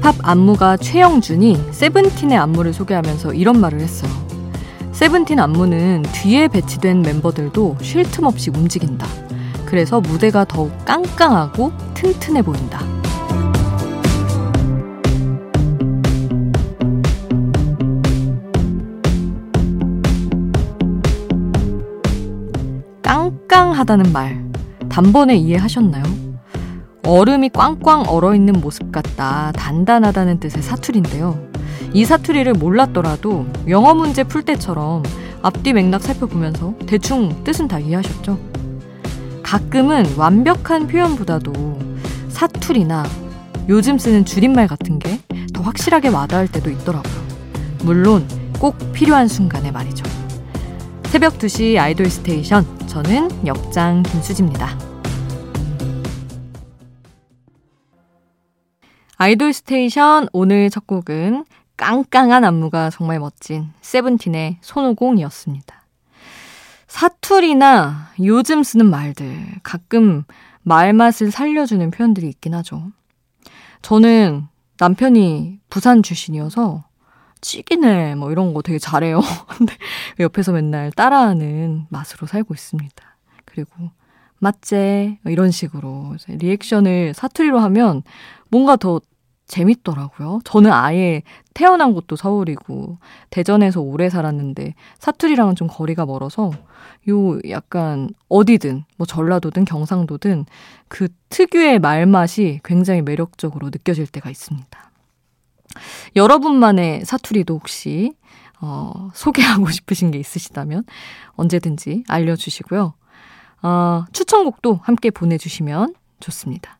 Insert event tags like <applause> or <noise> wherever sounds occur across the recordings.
K-팝 안무가 최영준이 세븐틴의 안무를 소개하면서 이런 말을 했어요. 세븐틴 안무는 뒤에 배치된 멤버들도 쉴 틈 없이 움직인다. 그래서 무대가 더욱 깡깡하고 튼튼해 보인다. 깡깡하다는 말 단번에 이해하셨나요? 얼음이 꽝꽝 얼어 있는 모습 같다, 단단하다는 뜻의 사투리인데요. 이 사투리를 몰랐더라도 영어 문제 풀 때처럼 앞뒤 맥락 살펴보면서 대충 뜻은 다 이해하셨죠? 가끔은 완벽한 표현보다도 사투리나 요즘 쓰는 줄임말 같은 게 더 확실하게 와닿을 때도 있더라고요. 물론 꼭 필요한 순간에 말이죠. 새벽 2시 아이돌 스테이션 저는 역장 김수지입니다. 아이돌 스테이션 오늘 첫 곡은 깡깡한 안무가 정말 멋진 세븐틴의 손오공이었습니다. 사투리나 요즘 쓰는 말들, 가끔 말맛을 살려주는 표현들이 있긴 하죠. 저는 남편이 부산 출신이어서 찌기네 뭐 이런 거 되게 잘해요. <laughs> 근데 옆에서 맨날 따라하는 맛으로 살고 있습니다. 그리고 맞제 이런 식으로 리액션을 사투리로 하면 뭔가 더 재밌더라고요. 저는 아예 태어난 곳도 서울이고 대전에서 오래 살았는데 사투리랑은 좀 거리가 멀어서 요 약간 어디든 뭐 전라도든 경상도든 그 특유의 말맛이 굉장히 매력적으로 느껴질 때가 있습니다. 여러분만의 사투리도 혹시 어, 소개하고 <laughs> 싶으신 게 있으시다면 언제든지 알려주시고요. 어, 추천곡도 함께 보내주시면 좋습니다.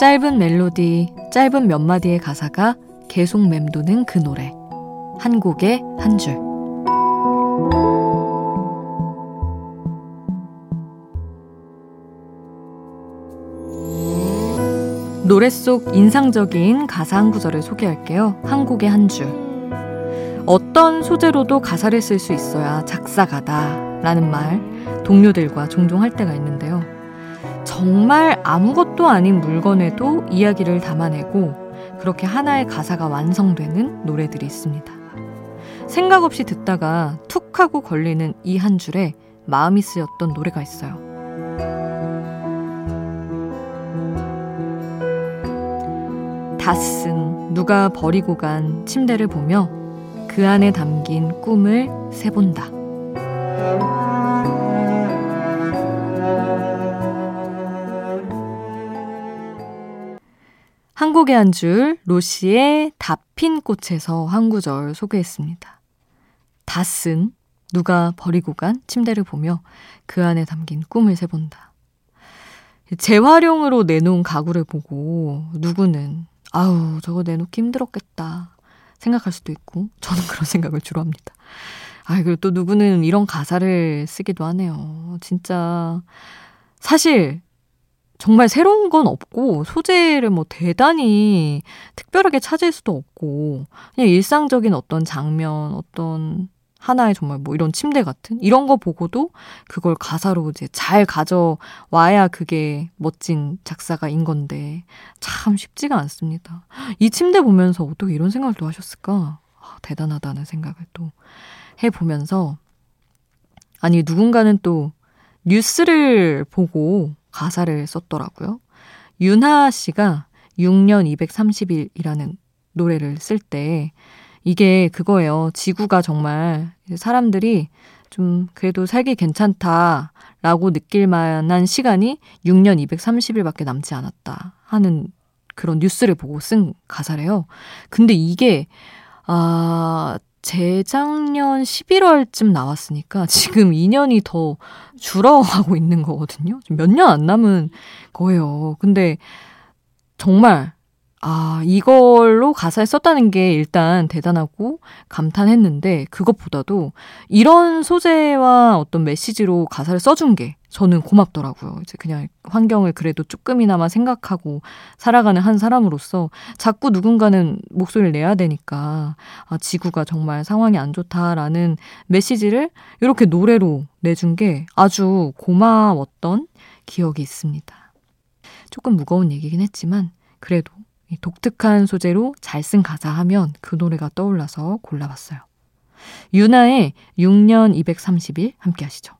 짧은 멜로디, 짧은 몇 마디의 가사가 계속 맴도는 그 노래. 한 곡의 한 줄. 노래 속 인상적인 가사 한 구절을 소개할게요. 한 곡의 한 줄. 어떤 소재로도 가사를 쓸 수 있어야 작사가다 라는 말 동료들과 종종 할 때가 있는데요. 정말 아무것도 아닌 물건에도 이야기를 담아내고 그렇게 하나의 가사가 완성되는 노래들이 있습니다. 생각 없이 듣다가 툭 하고 걸리는 이 한 줄에 마음이 쓰였던 노래가 있어요. 다쓴 누가 버리고 간 침대를 보며 그 안에 담긴 꿈을 세본다. 한국의 한 줄, 로시의 다핀 꽃에서 한 구절 소개했습니다. 다 쓴, 누가 버리고 간 침대를 보며 그 안에 담긴 꿈을 세본다. 재활용으로 내놓은 가구를 보고 누구는 아우, 저거 내놓기 힘들었겠다. 생각할 수도 있고, 저는 <laughs> 그런 생각을 주로 합니다. 아, 그리고 또 누구는 이런 가사를 쓰기도 하네요. 진짜, 사실, 정말 새로운 건 없고, 소재를 뭐 대단히 특별하게 찾을 수도 없고, 그냥 일상적인 어떤 장면, 어떤 하나의 정말 뭐 이런 침대 같은 이런 거 보고도 그걸 가사로 이제 잘 가져와야 그게 멋진 작사가인 건데 참 쉽지가 않습니다. 이 침대 보면서 어떻게 이런 생각을 또 하셨을까? 아, 대단하다는 생각을 또 해보면서 아니 누군가는 또 뉴스를 보고 가사를 썼더라고요. 윤하 씨가 6년 230일이라는 노래를 쓸 때 이게 그거예요. 지구가 정말 사람들이 좀 그래도 살기 괜찮다라고 느낄 만한 시간이 6년 230일밖에 남지 않았다 하는 그런 뉴스를 보고 쓴 가사래요. 근데 이게 아 재작년 11월쯤 나왔으니까 지금 <laughs> 2년이 더 줄어가고 있는 거거든요. 몇 년 안 남은 거예요. 근데 정말 아, 이걸로 가사에 썼다는 게 일단 대단하고 감탄했는데 그것보다도 이런 소재와 어떤 메시지로 가사를 써준 게 저는 고맙더라고요. 이제 그냥 환경을 그래도 조금이나마 생각하고 살아가는 한 사람으로서 자꾸 누군가는 목소리를 내야 되니까 아, 지구가 정말 상황이 안 좋다라는 메시지를 이렇게 노래로 내준 게 아주 고마웠던 기억이 있습니다. 조금 무거운 얘기긴 했지만 그래도 독특한 소재로 잘 쓴 가사 하면 그 노래가 떠올라서 골라봤어요. 유나의 6년 230일 함께 하시죠.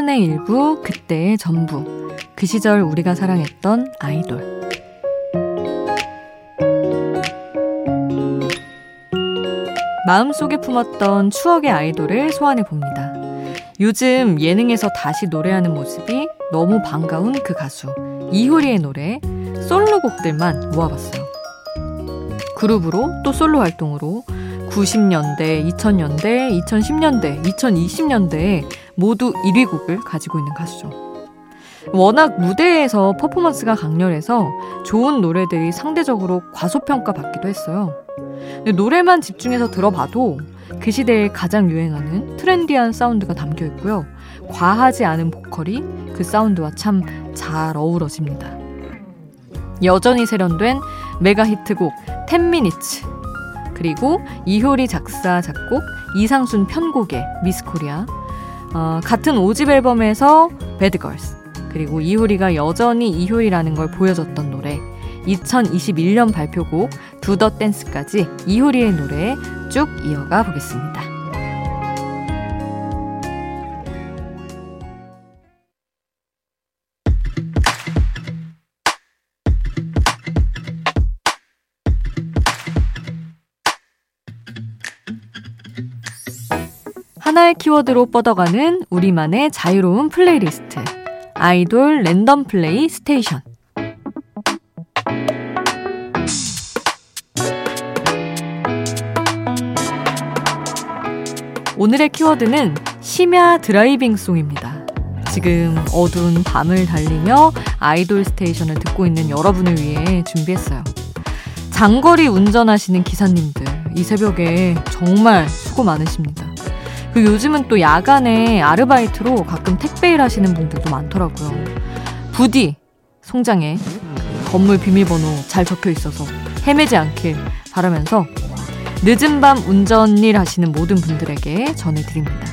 청춘의 일부, 그때의 전부. 그 시절 우리가 사랑했던 아이돌. 마음속에 품었던 추억의 아이돌을 소환해 봅니다. 요즘 예능에서 다시 노래하는 모습이 너무 반가운 그 가수 이효리의 노래 솔로곡들만 모아봤어요. 그룹으로 또 솔로 활동으로 90년대, 2000년대, 2010년대, 2020년대에 모두 1위 곡을 가지고 있는 가수죠. 워낙 무대에서 퍼포먼스가 강렬해서 좋은 노래들이 상대적으로 과소평가 받기도 했어요. 노래만 집중해서 들어봐도 그 시대에 가장 유행하는 트렌디한 사운드가 담겨 있고요. 과하지 않은 보컬이 그 사운드와 참 잘 어우러집니다. 여전히 세련된 메가 히트곡 10미니츠 그리고 이효리 작사 작곡 이상순 편곡의 미스 코리아 어, 같은 5집 앨범에서 배드걸스 그리고 이효리가 여전히 이효리라는 걸 보여줬던 노래 2021년 발표곡 두더 댄스까지 이효리의 노래 쭉 이어가 보겠습니다. 하나의 키워드로 뻗어가는 우리만의 자유로운 플레이리스트. 아이돌 랜덤 플레이 station. 오늘의 키워드는 심야 driving song입니다. 지금 어두운 밤을 달리며 아이돌 station을 듣고 있는 여러분을 위해 준비했어요. 장거리 운전하시는 기사님들, 이 새벽에 정말 수고 많으십니다. 그 요즘은 또 야간에 아르바이트로 가끔 택배 일 하시는 분들도 많더라고요. 부디 송장에 건물 비밀번호 잘 적혀 있어서 헤매지 않길 바라면서 늦은 밤 운전 일 하시는 모든 분들에게 전해드립니다.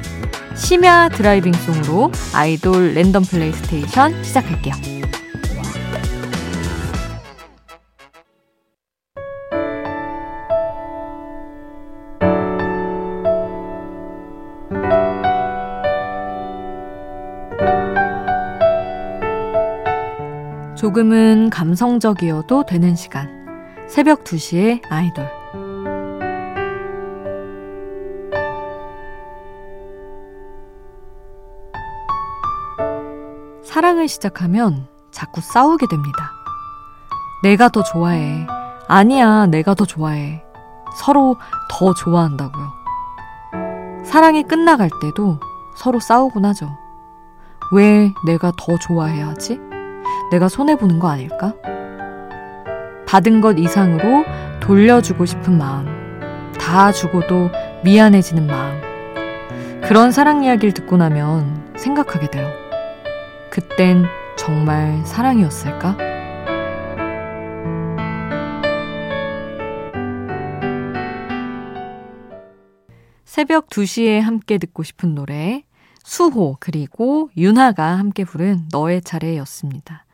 심야 driving song으로 아이돌 랜덤 플레이 station 시작할게요. 조금은 감성적이어도 되는 시간. 새벽 2시에 아이돌. 사랑을 시작하면 자꾸 싸우게 됩니다. 내가 더 좋아해. 아니야, 내가 더 좋아해. 서로 더 좋아한다고요. 사랑이 끝나갈 때도 서로 싸우곤 하죠. 왜 내가 더 좋아해야 하지? 내가 손해보는 거 아닐까? 받은 것 이상으로 돌려주고 싶은 마음. 다 주고도 미안해지는 마음. 그런 사랑 이야기를 듣고 나면 생각하게 돼요. 그땐 정말 사랑이었을까? 새벽 2시에 함께 듣고 싶은 노래 수호 그리고 윤하가 함께 부른 너의 차례였습니다.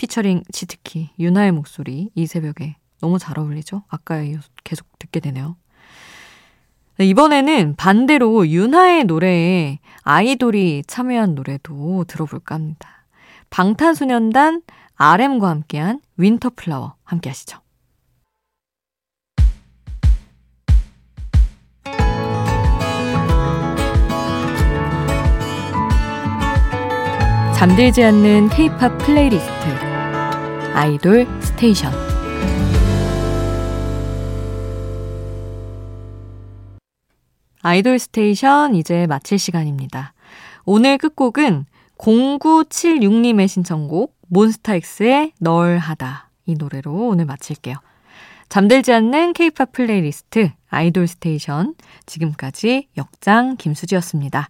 피처링 치트키 윤하의 목소리 이 새벽에 너무 잘 어울리죠? 아까 계속 듣게 되네요. 네, 이번에는 반대로 윤하의 노래에 아이돌이 참여한 노래도 들어볼까 합니다. 방탄소년단 RM과 함께한 윈터플라워 함께 하시죠. 잠들지 않는 K-팝 playlist 아이돌 station 아이돌 station 이제 마칠 시간입니다. 오늘 끝곡은 0976님의 신청곡 몬스타엑스의 널 하다 이 노래로 오늘 마칠게요. 잠들지 않는 케이팝 플레이리스트 아이돌 station 지금까지 역장 김수지였습니다.